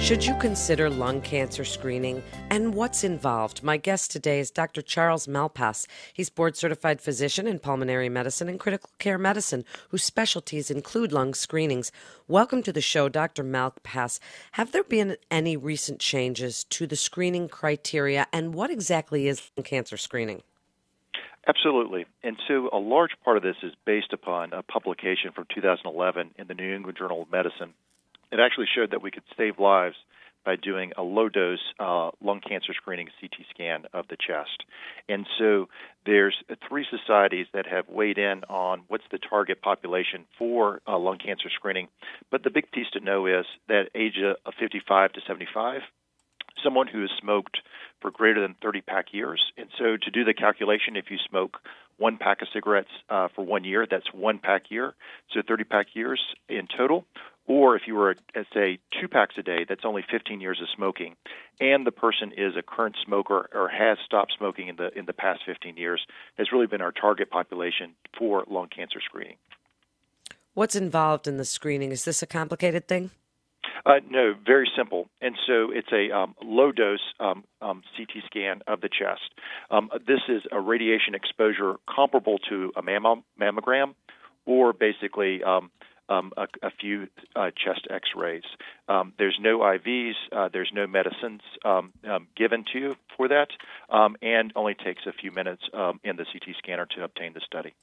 Should you consider lung cancer screening and what's involved? My guest today is Dr. Charles Malpass. He's board certified physician in pulmonary medicine and critical care medicine, whose specialties include lung screenings. Welcome to the show, Dr. Malpass. Have there been any recent changes to the screening criteria, and what exactly is lung cancer screening? Absolutely. And so a large part of this is based upon a publication from 2011 in the New England Journal of Medicine it actually showed that we could save lives by doing a low dose uh, lung cancer screening CT scan of the chest. And so there's three societies that have weighed in on what's the target population for uh, lung cancer screening. But the big piece to know is that age of 55 to 75, someone who has smoked for greater than 30 pack years. And so to do the calculation, if you smoke one pack of cigarettes uh, for one year, that's one pack year. So 30 pack years in total. Or if you were at, say, two packs a day, that's only 15 years of smoking, and the person is a current smoker or has stopped smoking in the in the past 15 years, has really been our target population for lung cancer screening. What's involved in the screening? Is this a complicated thing? Uh, no, very simple. And so it's a um, low dose um, um, CT scan of the chest. Um, this is a radiation exposure comparable to a mammogram, or basically um, um, a, a, few uh, chest X-rays. Um, there's no IVs, uh, there's no medicines um, um, given to you for that, um, and only takes a few minutes um, in the CT scanner to obtain the study.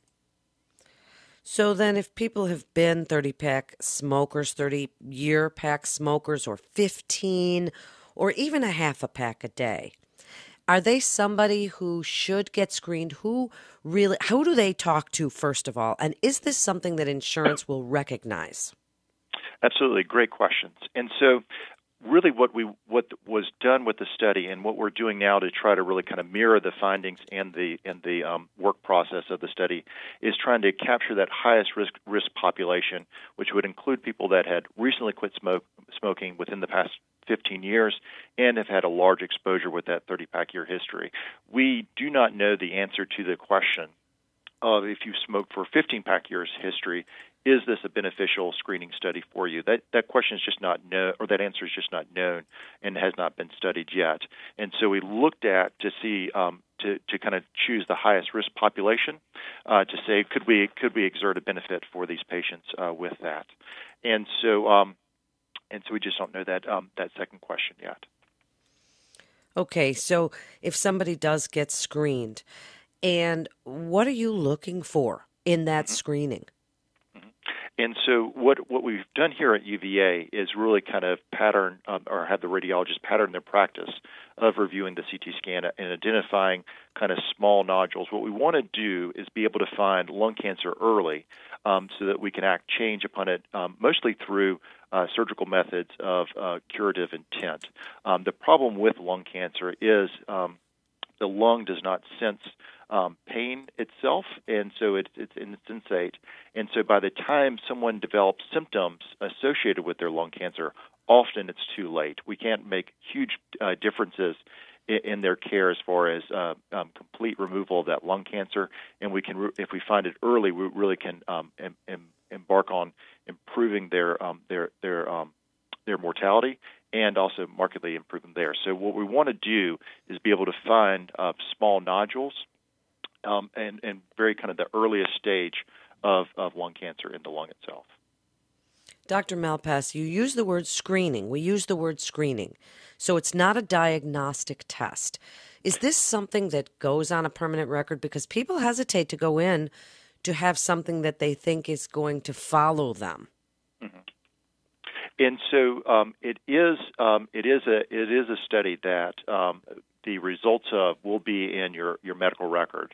So then, if people have been 30 pack smokers, 30 year pack smokers, or 15, or even a half a pack a day, are they somebody who should get screened? Who really, who do they talk to, first of all? And is this something that insurance will recognize? Absolutely, great questions. And so, really, what we what was done with the study, and what we're doing now to try to really kind of mirror the findings and the and the um, work process of the study, is trying to capture that highest risk risk population, which would include people that had recently quit smoke, smoking within the past 15 years and have had a large exposure with that 30 pack year history. We do not know the answer to the question of if you smoke for 15 pack years history, is this a beneficial screening study for you? That that question is just not known, or that answer is just not known, and has not been studied yet. And so we looked at to see um, to to kind of choose the highest risk population uh, to say could we could we exert a benefit for these patients uh, with that. And so um, and so we just don't know that um, that second question yet. Okay, so if somebody does get screened, and what are you looking for in that mm-hmm. screening? Mm-hmm. And so, what what we've done here at UVA is really kind of pattern um, or have the radiologist pattern their practice of reviewing the CT scan and identifying kind of small nodules. What we want to do is be able to find lung cancer early, um, so that we can act change upon it, um, mostly through uh, surgical methods of uh, curative intent. Um, the problem with lung cancer is um, the lung does not sense um, pain itself, and so it, it's insensate. And so by the time someone develops symptoms associated with their lung cancer, often it's too late. We can't make huge uh, differences in, their care as far as uh, um, complete removal of that lung cancer, and we can, re- if we find it early, we really can um, em- em- embark on improving their um, their mortality and also markedly improve them there. So what we want to do is be able to find uh, small nodules um, and and very kind of the earliest stage of, of lung cancer in the lung itself. Dr. Malpass, you use the word screening. We use the word screening. So it's not a diagnostic test. Is this something that goes on a permanent record? Because people hesitate to go in to have something that they think is going to follow them. Mm-hmm. And so um, it is um, it is a it is a study that um, the results of will be in your your medical record.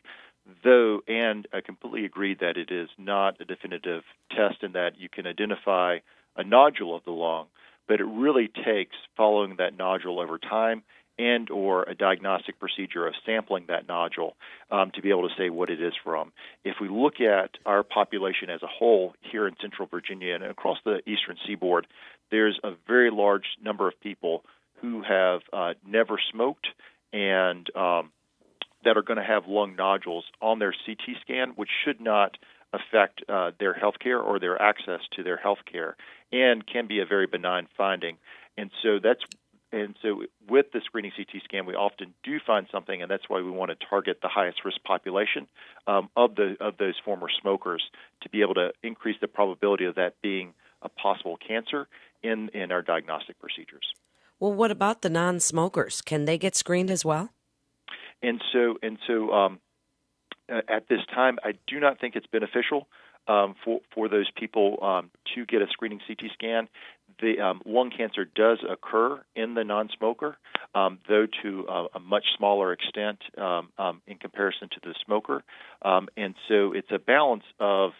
Though, and I completely agree that it is not a definitive test in that you can identify a nodule of the lung, but it really takes following that nodule over time and or a diagnostic procedure of sampling that nodule um, to be able to say what it is from. If we look at our population as a whole here in Central Virginia and across the eastern seaboard, there's a very large number of people who have uh, never smoked and um, that are going to have lung nodules on their CT scan, which should not affect uh, their health care or their access to their health care and can be a very benign finding. And so that's and so with the screening CT scan, we often do find something, and that's why we want to target the highest risk population um, of the of those former smokers to be able to increase the probability of that being a possible cancer in in our diagnostic procedures. Well, what about the non-smokers? Can they get screened as well? And so and so um, at this time, I do not think it's beneficial um, for for those people um, to get a screening CT scan. The um, lung cancer does occur in the non-smoker, um, though to a, a, much smaller extent um, um, in comparison to the smoker. and so it's a balance of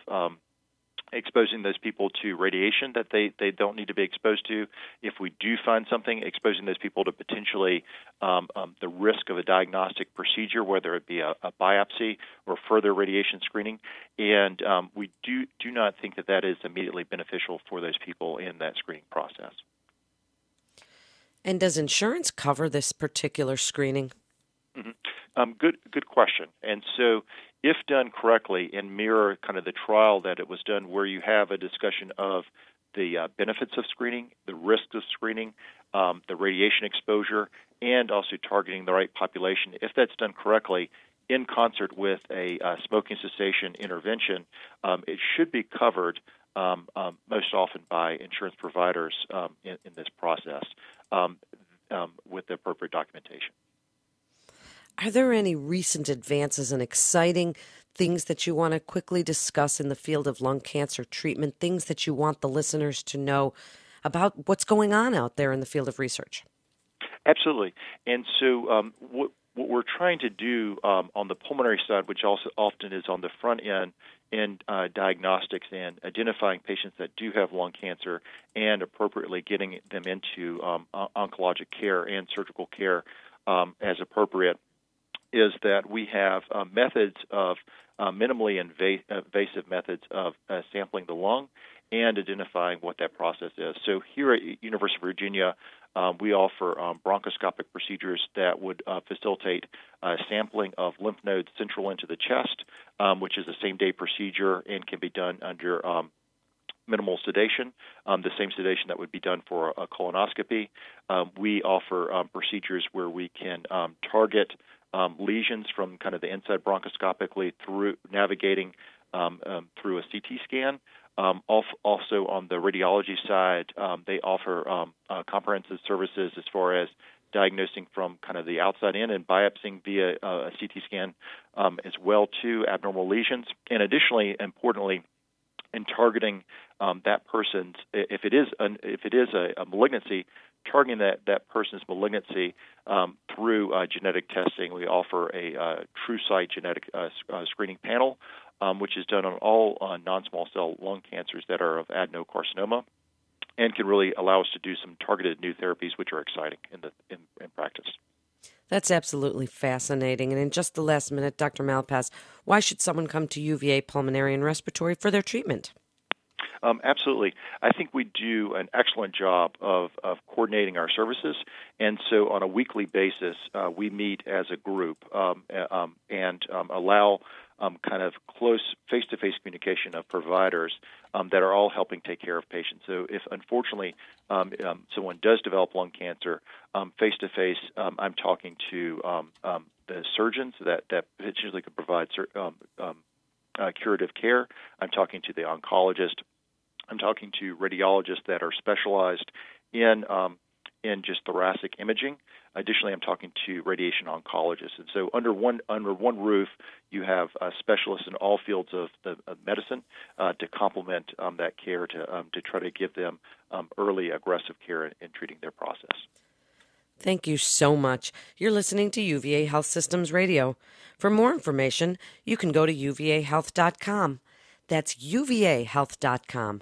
exposing those people to radiation that they, they don't need to be exposed to. If we do find something, exposing those people to potentially um, um, the risk of a diagnostic procedure, whether it be a, a biopsy or further radiation screening. And um, we do, do not think that that is immediately beneficial for those people in that screening process. And does insurance cover this particular screening? Mm-hmm. Um, good, good question. And so, if done correctly and mirror kind of the trial that it was done, where you have a discussion of the uh, benefits of screening, the risks of screening, um, the radiation exposure, and also targeting the right population. If that's done correctly, in concert with a uh, smoking cessation intervention, um, it should be covered um, um most often by insurance providers um, in, in, this process um, with the appropriate documentation. Are there any recent advances and exciting things that you want to quickly discuss in the field of lung cancer treatment, things that you want the listeners to know about what's going on out there in the field of research? Absolutely. And so, um, what, what, we're trying to do um, on the pulmonary side, which also often is on the front end in uh, diagnostics and identifying patients that do have lung cancer and appropriately getting them into um, oncologic care and surgical care um, as appropriate is that we have uh, methods of uh, minimally invasive methods of uh, sampling the lung and identifying what that process is. So here at University of Virginia, um, we offer um, bronchoscopic procedures that would uh, facilitate uh, sampling of lymph nodes central into the chest, um, which is a same-day procedure and can be done under um, minimal sedation, um, the same sedation that would be done for a, colonoscopy. Um, we offer um, procedures where we can um, target um, lesions from kind of the inside bronchoscopically through navigating um, um, through a CT scan. Um, also on the radiology side, um, they offer um, uh, comprehensive services as far as diagnosing from kind of the outside in and biopsying via uh, a CT scan as well to abnormal lesions. And additionally, importantly, in targeting that person's if it is an, if it is a, a malignancy, targeting that, that person's malignancy um, through uh, genetic testing. We offer a uh, TruSight genetic uh, uh, screening panel, um, which is done on all uh, non small cell lung cancers that are of adenocarcinoma and can really allow us to do some targeted new therapies, which are exciting in, the, in, in practice. That's absolutely fascinating. And in just the last minute, Dr. Malpass, why should someone come to UVA Pulmonary and Respiratory for their treatment? Um, absolutely. I think we do an excellent job of, of coordinating our services. And so on a weekly basis, uh, we meet as a group um, um, and um, allow um, kind of close face to face communication of providers um, that are all helping take care of patients. So if unfortunately someone does develop lung cancer, face to face, I'm talking to the surgeons that, that potentially could provide uh, curative care. I'm talking to the oncologist I'm talking to radiologists that are specialized in um, in just thoracic imaging. Additionally, I'm talking to radiation oncologists, and so under one under one roof, you have uh, specialists in all fields of, the, of medicine uh, to complement um, that care to um, to try to give them um, early aggressive care in, in treating their process. Thank you so much. You're listening to UVA Health Systems Radio. For more information, you can go to uvahealth.com. That's uvahealth.com.